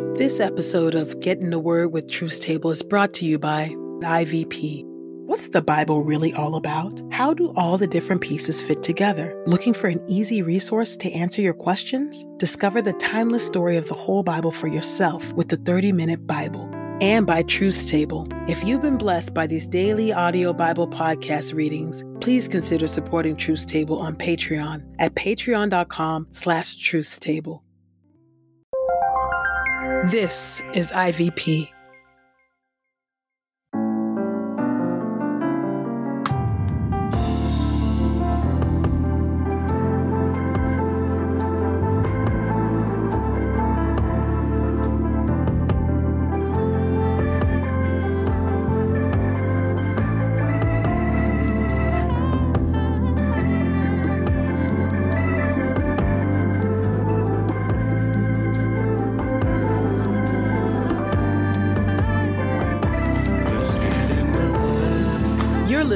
This episode of Get in the Word with Truth's Table is brought to you by IVP. What's the Bible really all about? How do all the different pieces fit together? Looking for an easy resource to answer your questions? Discover the timeless story of the whole Bible for yourself with the 30 Minute Bible. And by Truth Table. If you've been blessed by these daily audio Bible podcast readings, please consider supporting Truth Table on Patreon at patreon.com slash truthstable. This is IVP.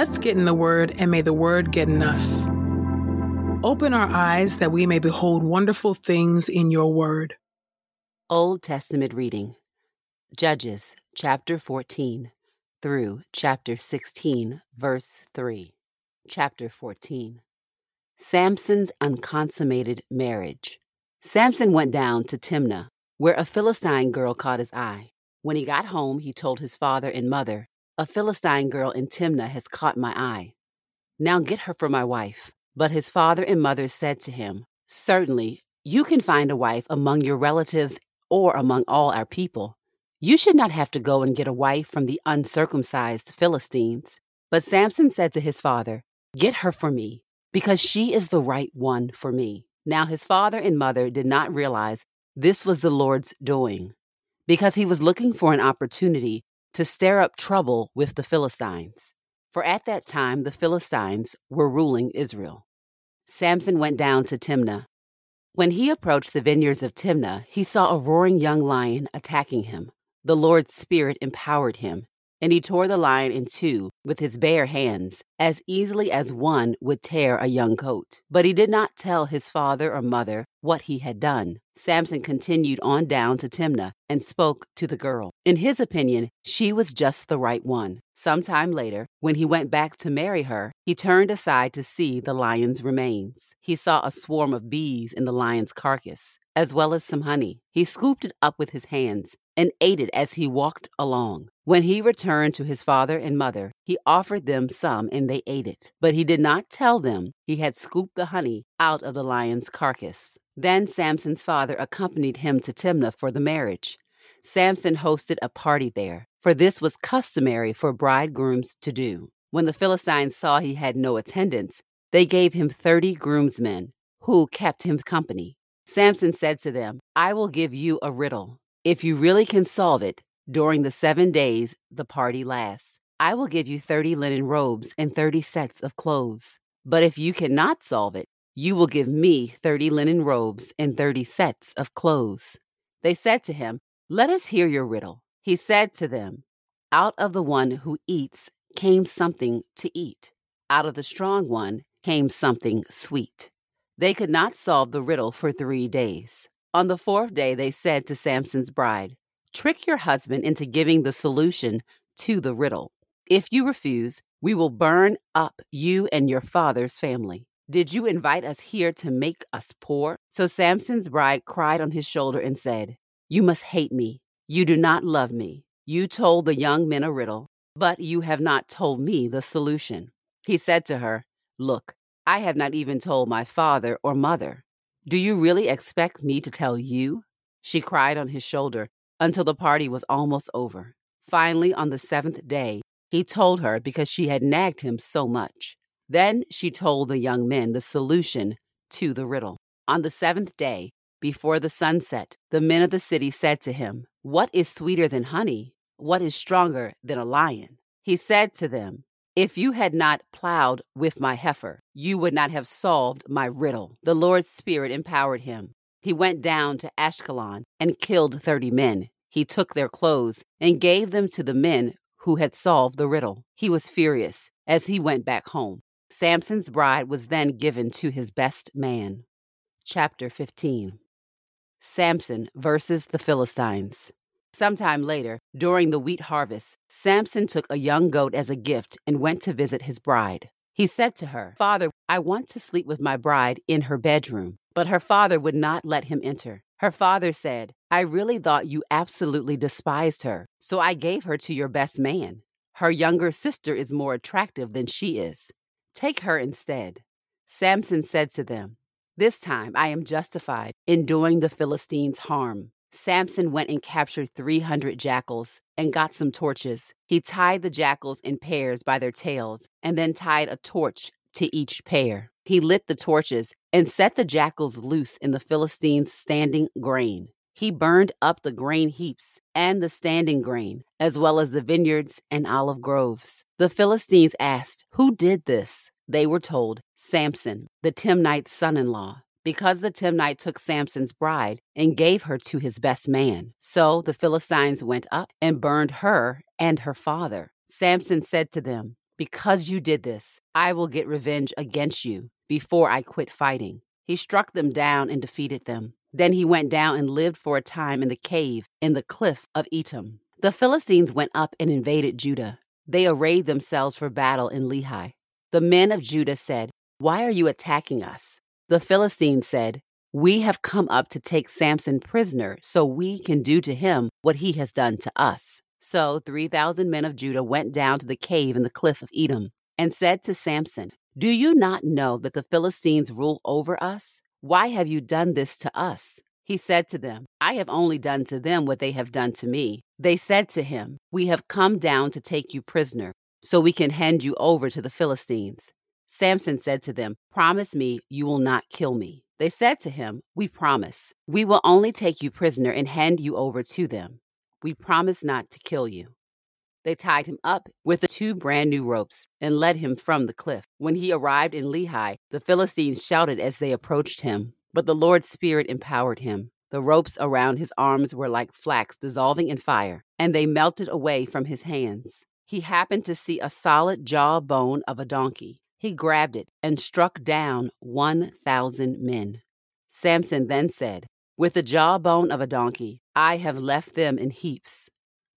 Let's get in the Word, and may the Word get in us. Open our eyes that we may behold wonderful things in your Word. Old Testament reading Judges chapter 14 through chapter 16, verse 3. Chapter 14 Samson's unconsummated marriage. Samson went down to Timnah, where a Philistine girl caught his eye. When he got home, he told his father and mother, A Philistine girl in Timnah has caught my eye. Now get her for my wife. But his father and mother said to him, Certainly, you can find a wife among your relatives or among all our people. You should not have to go and get a wife from the uncircumcised Philistines. But Samson said to his father, Get her for me, because she is the right one for me. Now his father and mother did not realize this was the Lord's doing, because he was looking for an opportunity to stir up trouble with the Philistines. For at that time the Philistines were ruling Israel. Samson went down to Timnah. When he approached the vineyards of Timnah, he saw a roaring young lion attacking him. The Lord's Spirit empowered him, and he tore the lion in two with his bare hands, as easily as one would tear a young coat. But he did not tell his father or mother what he had done. Samson continued on down to Timnah and spoke to the girl. In his opinion, she was just the right one. Some time later, when he went back to marry her, he turned aside to see the lion's remains. He saw a swarm of bees in the lion's carcass, as well as some honey. He scooped it up with his hands and ate it as he walked along. When he returned to his father and mother, he offered them some and they ate it. But he did not tell them he had scooped the honey out of the lion's carcass. Then Samson's father accompanied him to Timnah for the marriage. Samson hosted a party there, for this was customary for bridegrooms to do. When the Philistines saw he had no attendants, they gave him thirty groomsmen, who kept him company. Samson said to them, I will give you a riddle. If you really can solve it, during the seven days the party lasts, I will give you 30 linen robes and 30 sets of clothes. But if you cannot solve it, you will give me 30 linen robes and 30 sets of clothes. They said to him, Let us hear your riddle. He said to them, Out of the one who eats came something to eat. Out of the strong one came something sweet. They could not solve the riddle for three days. On the fourth day, they said to Samson's bride, Trick your husband into giving the solution to the riddle. If you refuse, we will burn up you and your father's family. Did you invite us here to make us poor? So Samson's bride cried on his shoulder and said, You must hate me. You do not love me. You told the young men a riddle, but you have not told me the solution. He said to her, Look, I have not even told my father or mother. Do you really expect me to tell you? She cried on his shoulder until the party was almost over. Finally, on the seventh day, he told her because she had nagged him so much. Then she told the young men the solution to the riddle. On the seventh day, before the sun set, the men of the city said to him, What is sweeter than honey? What is stronger than a lion? He said to them, If you had not plowed with my heifer, you would not have solved my riddle. The Lord's Spirit empowered him. He went down to Ashkelon and killed thirty men. He took their clothes and gave them to the men who had solved the riddle. He was furious as he went back home. Samson's bride was then given to his best man. Chapter 15 Samson versus the Philistines. Sometime later, during the wheat harvest, Samson took a young goat as a gift and went to visit his bride. He said to her, Father, I want to sleep with my bride in her bedroom. But her father would not let him enter. Her father said, I really thought you absolutely despised her, so I gave her to your best man. Her younger sister is more attractive than she is. Take her instead. Samson said to them, This time I am justified in doing the Philistines harm. Samson went and captured 300 jackals and got some torches. He tied the jackals in pairs by their tails and then tied a torch to each pair. He lit the torches and set the jackals loose in the Philistines' standing grain. He burned up the grain heaps and the standing grain, as well as the vineyards and olive groves. The Philistines asked, Who did this? They were told, Samson, the Timnite's son in law, because the Timnite took Samson's bride and gave her to his best man. So the Philistines went up and burned her and her father. Samson said to them, Because you did this, I will get revenge against you before I quit fighting. He struck them down and defeated them. Then he went down and lived for a time in the cave in the cliff of Etam. The Philistines went up and invaded Judah. They arrayed themselves for battle in Lehi. The men of Judah said, Why are you attacking us? The Philistines said, We have come up to take Samson prisoner so we can do to him what he has done to us. So 3,000 men of Judah went down to the cave in the cliff of Etam and said to Samson, do you not know that the Philistines rule over us? Why have you done this to us? He said to them, I have only done to them what they have done to me. They said to him, We have come down to take you prisoner, so we can hand you over to the Philistines. Samson said to them, Promise me you will not kill me. They said to him, We promise. We will only take you prisoner and hand you over to them. We promise not to kill you. They tied him up with the two brand new ropes and led him from the cliff. When he arrived in Lehi, the Philistines shouted as they approached him. But the Lord's Spirit empowered him. The ropes around his arms were like flax dissolving in fire, and they melted away from his hands. He happened to see a solid jawbone of a donkey. He grabbed it and struck down 1,000 men. Samson then said, With the jawbone of a donkey, I have left them in heaps.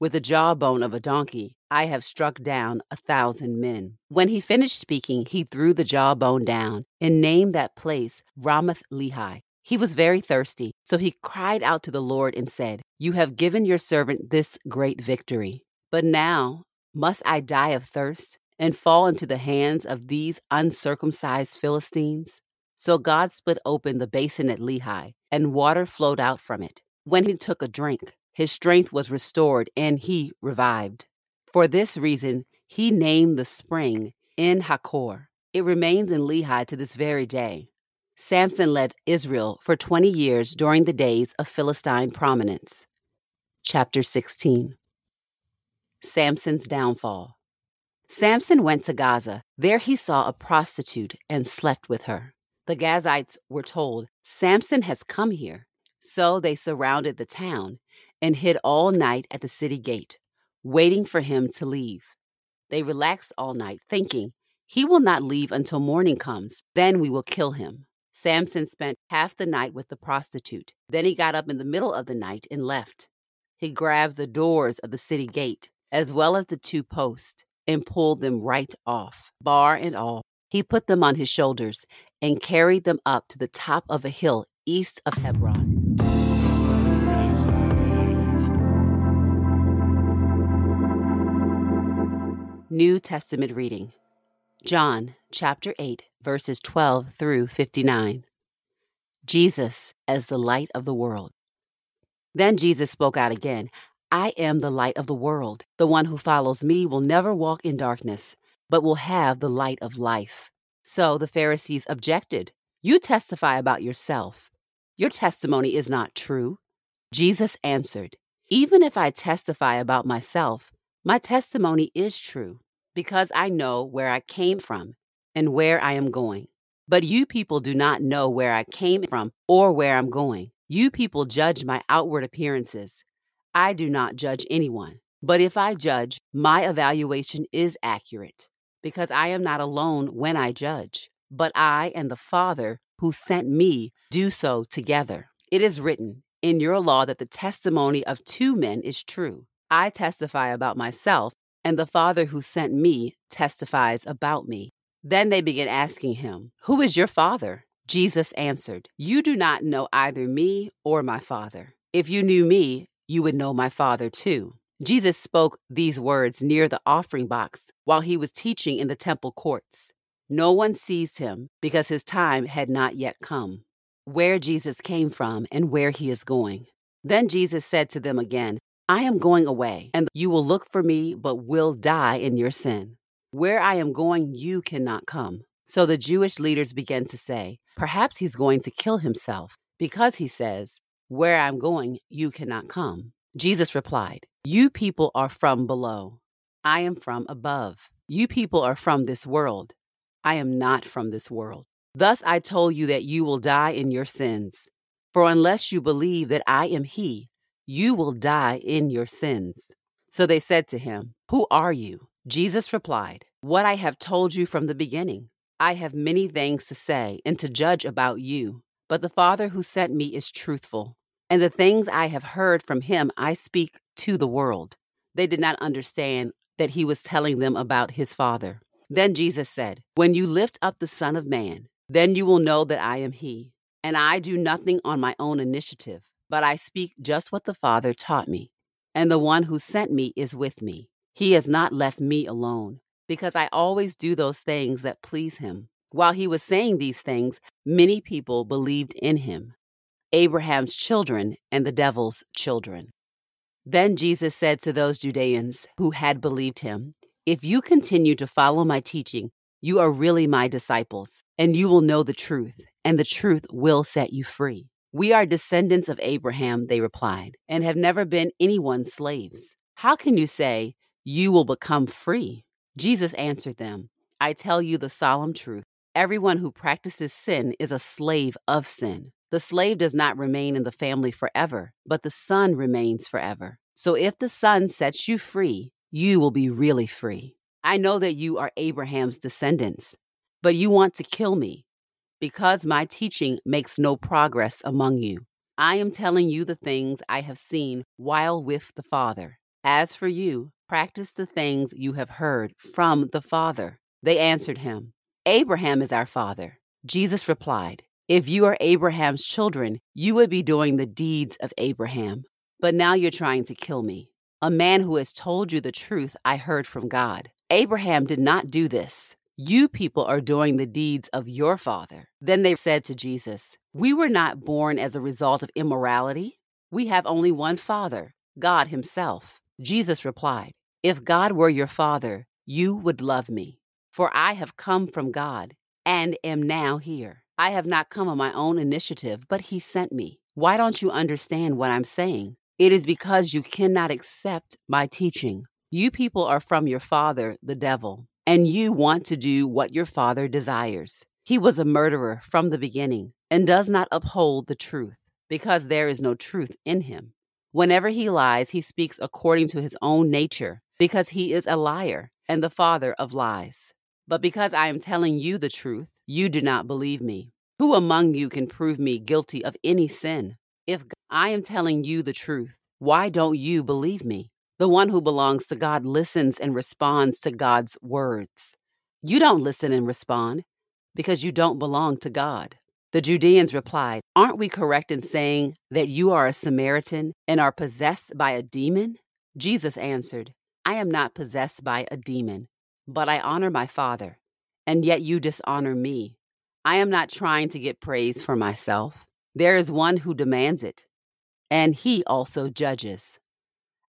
With the jawbone of a donkey, I have struck down a thousand men. When he finished speaking, he threw the jawbone down and named that place Ramath Lehi. He was very thirsty, so he cried out to the Lord and said, You have given your servant this great victory. But now must I die of thirst and fall into the hands of these uncircumcised Philistines? So God split open the basin at Lehi, and water flowed out from it. When he took a drink, his strength was restored and he revived. For this reason, he named the spring En Hakkore. It remains in Lehi to this very day. Samson led Israel for 20 years during the days of Philistine prominence. Chapter 16 Samson's downfall. Samson went to Gaza. There he saw a prostitute and slept with her. The Gazites were told, Samson has come here. So they surrounded the town and hid all night at the city gate, waiting for him to leave. They relaxed all night, thinking, He will not leave until morning comes, then we will kill him. Samson spent half the night with the prostitute. Then he got up in the middle of the night and left. He grabbed the doors of the city gate, as well as the two posts, and pulled them right off, bar and all. He put them on his shoulders and carried them up to the top of a hill east of Hebron. New Testament reading John chapter 8, verses 12 through 59. Jesus as the light of the world. Then Jesus spoke out again I am the light of the world. The one who follows me will never walk in darkness, but will have the light of life. So the Pharisees objected. You testify about yourself. Your testimony is not true. Jesus answered, Even if I testify about myself, my testimony is true, because I know where I came from and where I am going. But you people do not know where I came from or where I'm going. You people judge my outward appearances. I do not judge anyone. But if I judge, my evaluation is accurate, because I am not alone when I judge, but I and the Father who sent me do so together. It is written in your law that the testimony of two men is true. I testify about myself, and the Father who sent me testifies about me. Then they began asking him, Who is your Father? Jesus answered, You do not know either me or my Father. If you knew me, you would know my Father too. Jesus spoke these words near the offering box while he was teaching in the temple courts. No one seized him because his time had not yet come. Where Jesus came from and where he is going. Then Jesus said to them again, I am going away, and you will look for me, but will die in your sin. Where I am going, you cannot come. So the Jewish leaders began to say, Perhaps he's going to kill himself, because he says, Where I'm going, you cannot come. Jesus replied, You people are from below. I am from above. You people are from this world. I am not from this world. Thus I told you that you will die in your sins. For unless you believe that I am He, you will die in your sins. So they said to him, Who are you? Jesus replied, What I have told you from the beginning. I have many things to say and to judge about you, but the Father who sent me is truthful and the things I have heard from him I speak to the world. They did not understand that he was telling them about his Father. Then Jesus said, When you lift up the Son of Man, then you will know that I am he. And I do nothing on my own initiative, but I speak just what the Father taught me. And the one who sent me is with me. He has not left me alone, because I always do those things that please him. While he was saying these things, many people believed in him. Abraham's children and the devil's children. Then Jesus said to those Judeans who had believed him, If you continue to follow my teaching, you are really my disciples, and you will know the truth, and the truth will set you free. We are descendants of Abraham, they replied, and have never been anyone's slaves. How can you say, You will become free? Jesus answered them, I tell you the solemn truth. Everyone who practices sin is a slave of sin. The slave does not remain in the family forever, but the son remains forever. So if the son sets you free, you will be really free. I know that you are Abraham's descendants, but you want to kill me because my teaching makes no progress among you. I am telling you the things I have seen while with the Father. As for you, practice the things you have heard from the Father. They answered him, Abraham is our father. Jesus replied, if you are Abraham's children, you would be doing the deeds of Abraham. But now you're trying to kill me. A man who has told you the truth I heard from God. Abraham did not do this. You people are doing the deeds of your father. Then they said to Jesus, We were not born as a result of immorality. We have only one father, God Himself. Jesus replied, If God were your father, you would love me, for I have come from God and am now here. I have not come on my own initiative, but He sent me. Why don't you understand what I'm saying? It is because you cannot accept my teaching. You people are from your father, the devil, and you want to do what your father desires. He was a murderer from the beginning and does not uphold the truth, because there is no truth in him. Whenever he lies, he speaks according to his own nature, because he is a liar and the father of lies. But because I am telling you the truth, you do not believe me. Who among you can prove me guilty of any sin? If I am telling you the truth, why don't you believe me? The one who belongs to God listens and responds to God's words. You don't listen and respond because you don't belong to God. The Judeans replied, Aren't we correct in saying that you are a Samaritan and are possessed by a demon? Jesus answered, I am not possessed by a demon, but I honor my Father and yet you dishonor me. I am not trying to get praise for myself. There is one who demands it, and he also judges.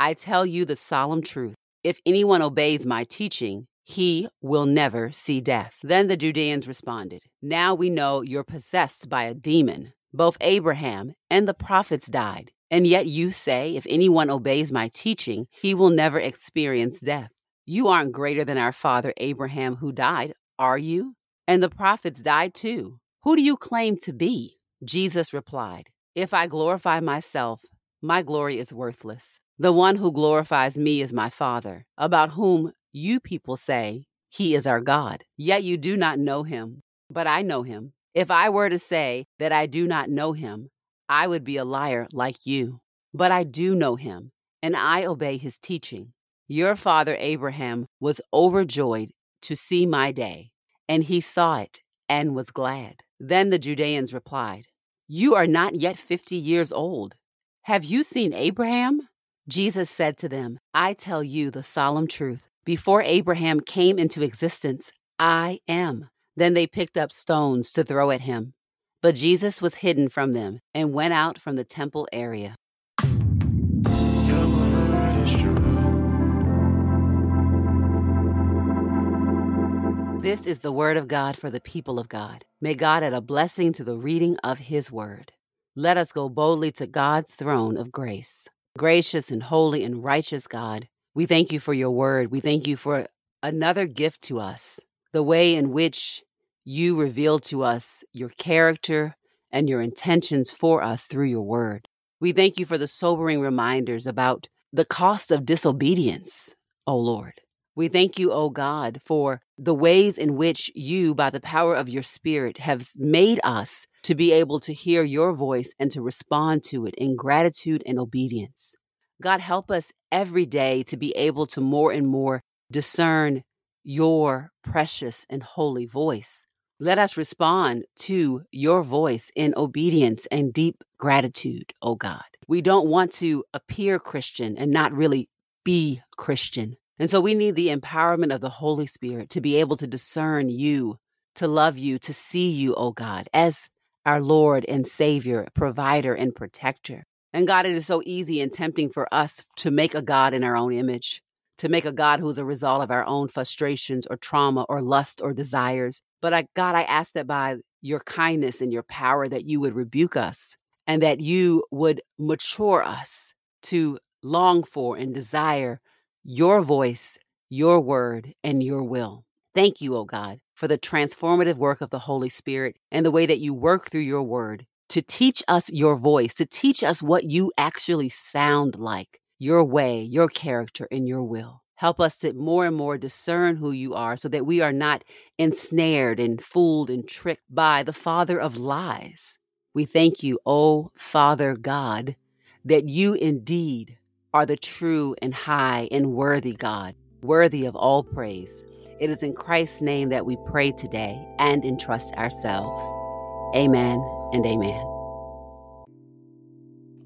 I tell you the solemn truth if anyone obeys my teaching, he will never see death. Then the Judeans responded, Now we know you're possessed by a demon. Both Abraham and the prophets died, and yet you say, If anyone obeys my teaching, he will never experience death. You aren't greater than our father Abraham who died, are you? And the prophets died too. Who do you claim to be? Jesus replied, If I glorify myself, my glory is worthless. The one who glorifies me is my Father, about whom you people say he is our God. Yet you do not know him, but I know him. If I were to say that I do not know him, I would be a liar like you. But I do know him, and I obey his teaching. Your father Abraham was overjoyed to see my day, and he saw it and was glad. Then the Judeans replied, You are not yet fifty years old. Have you seen Abraham? Jesus said to them, I tell you the solemn truth. Before Abraham came into existence, I am. Then they picked up stones to throw at him. But Jesus was hidden from them and went out from the temple area. This is the word of God for the people of God. May God add a blessing to the reading of his word. Let us go boldly to God's throne of grace. Gracious and holy and righteous God, we thank you for your word. We thank you for another gift to us, the way in which you reveal to us your character and your intentions for us through your word. We thank you for the sobering reminders about the cost of disobedience, O Lord. We thank you, O God, for the ways in which you, by the power of your Spirit, have made us to be able to hear your voice and to respond to it in gratitude and obedience. God, help us every day to be able to more and more discern your precious and holy voice. Let us respond to your voice in obedience and deep gratitude, O God. We don't want to appear Christian and not really be Christian. And so we need the empowerment of the Holy Spirit to be able to discern you, to love you, to see you, O oh God, as our Lord and Savior, provider and protector. And God, it is so easy and tempting for us to make a God in our own image, to make a God who's a result of our own frustrations or trauma or lust or desires. But I, God, I ask that by your kindness and your power that you would rebuke us and that you would mature us to long for and desire your voice, your word, and your will. Thank you, O oh God, for the transformative work of the Holy Spirit and the way that you work through your word to teach us your voice, to teach us what you actually sound like, your way, your character, and your will. Help us to more and more discern who you are so that we are not ensnared and fooled and tricked by the father of lies. We thank you, O Father God, that you indeed are the true and high and worthy God, worthy of all praise. It is in Christ's name that we pray today and entrust ourselves. Amen and amen.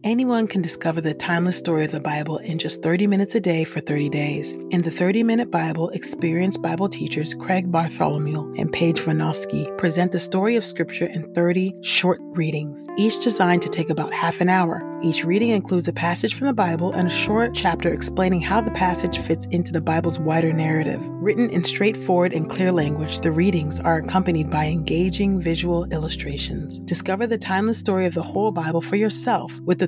Anyone can discover the timeless story of the Bible in just 30 minutes a day for 30 days. In the 30 Minute Bible, experienced Bible teachers Craig Bartholomew and Paige Vanosky present the story of Scripture in 30 short readings, each designed to take about half an hour. Each reading includes a passage from the Bible and a short chapter explaining how the passage fits into the Bible's wider narrative. Written in straightforward and clear language, the readings are accompanied by engaging visual illustrations. Discover the timeless story of the whole Bible for yourself with the